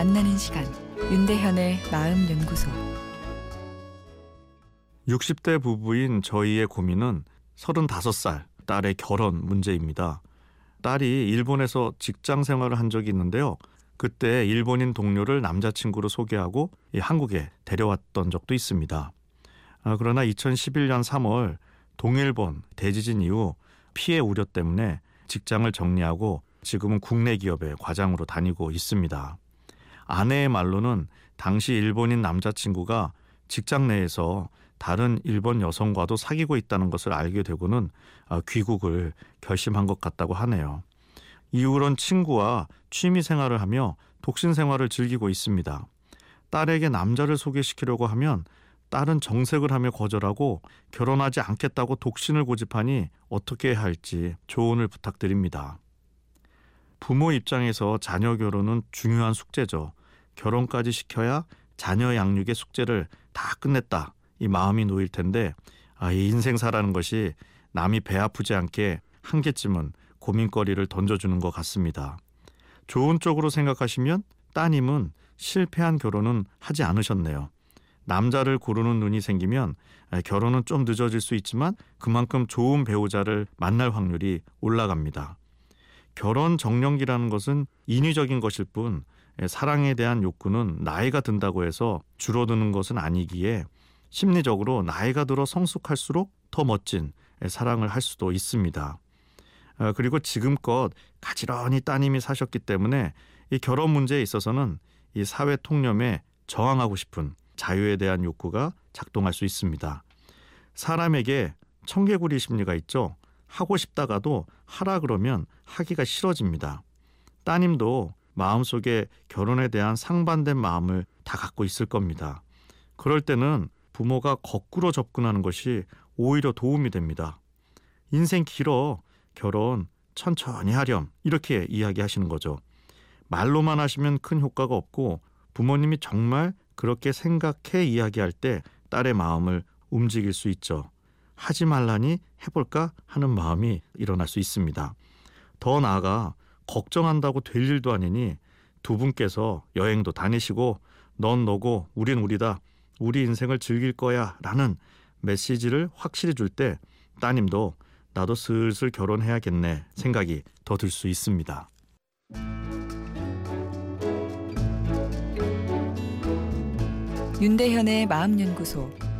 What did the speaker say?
만나는 시간 윤대현의 마음 연구소 60대 부부인 저희의 고민은 35살 딸의 결혼 문제입니다. 딸이 일본에서 직장 생활을 한 적이 있는데요. 그때 일본인 동료를 남자친구로 소개하고 한국에 데려왔던 적도 있습니다. 아, 그러나 2011년 3월 동일본 대지진 이후 피해 우려 때문에 직장을 정리하고 지금은 국내 기업의 과장으로 다니고 있습니다. 아내의 말로는 당시 일본인 남자친구가 직장 내에서 다른 일본 여성과도 사귀고 있다는 것을 알게 되고는 아, 귀국을 결심한 것 같다고 하네요. 이후론 친구와 취미 생활을 하며 독신 생활을 즐기고 있습니다. 딸에게 남자를 소개시키려고 하면 딸은 정색을 하며 거절하고 결혼하지 않겠다고 독신을 고집하니 어떻게 해야 할지 조언을 부탁드립니다. 부모 입장에서 자녀 결혼은 중요한 숙제죠. 결혼까지 시켜야 자녀 양육의 숙제를 다 끝냈다. 이 마음이 놓일 텐데 아, 이 인생 사라는 것이 남이 배 아프지 않게 한 개쯤은 고민거리를 던져주는 것 같습니다. 좋은 쪽으로 생각하시면 따님은 실패한 결혼은 하지 않으셨네요. 남자를 고르는 눈이 생기면 결혼은 좀 늦어질 수 있지만 그만큼 좋은 배우자를 만날 확률이 올라갑니다. 결혼 정령기라는 것은 인위적인 것일 뿐 사랑에 대한 욕구는 나이가 든다고 해서 줄어드는 것은 아니기에 심리적으로 나이가 들어 성숙할수록 더 멋진 사랑을 할 수도 있습니다. 어, 그리고 지금껏 가지런히 따님이 사셨기 때문에 이 결혼 문제에 있어서는 이 사회 통념에 저항하고 싶은 자유에 대한 욕구가 작동할 수 있습니다. 사람에게 청개구리 심리가 있죠. 하고 싶다가도 하라 그러면 하기가 싫어집니다. 따님도 마음속에 결혼에 대한 상반된 마음을 다 갖고 있을 겁니다. 그럴 때는 부모가 거꾸로 접근하는 것이 오히려 도움이 됩니다. 인생 길어 결혼 천천히 하렴 이렇게 이야기하시는 거죠. 말로만 하시면 큰 효과가 없고 부모님이 정말 그렇게 생각해 이야기할 때 딸의 마음을 움직일 수 있죠. 하지 말라니 해볼까 하는 마음이 일어날 수 있습니다. 더 나아가 걱정한다고 될 일도 아니니 두 분께서 여행도 다니시고 넌 너고 우린 우리다. 우리 인생을 즐길 거야 라는 메시지를 확실히 줄 때 따님도 나도 슬슬 결혼해야겠네 생각이 더 들 수 있습니다. 윤대현의 마음연구소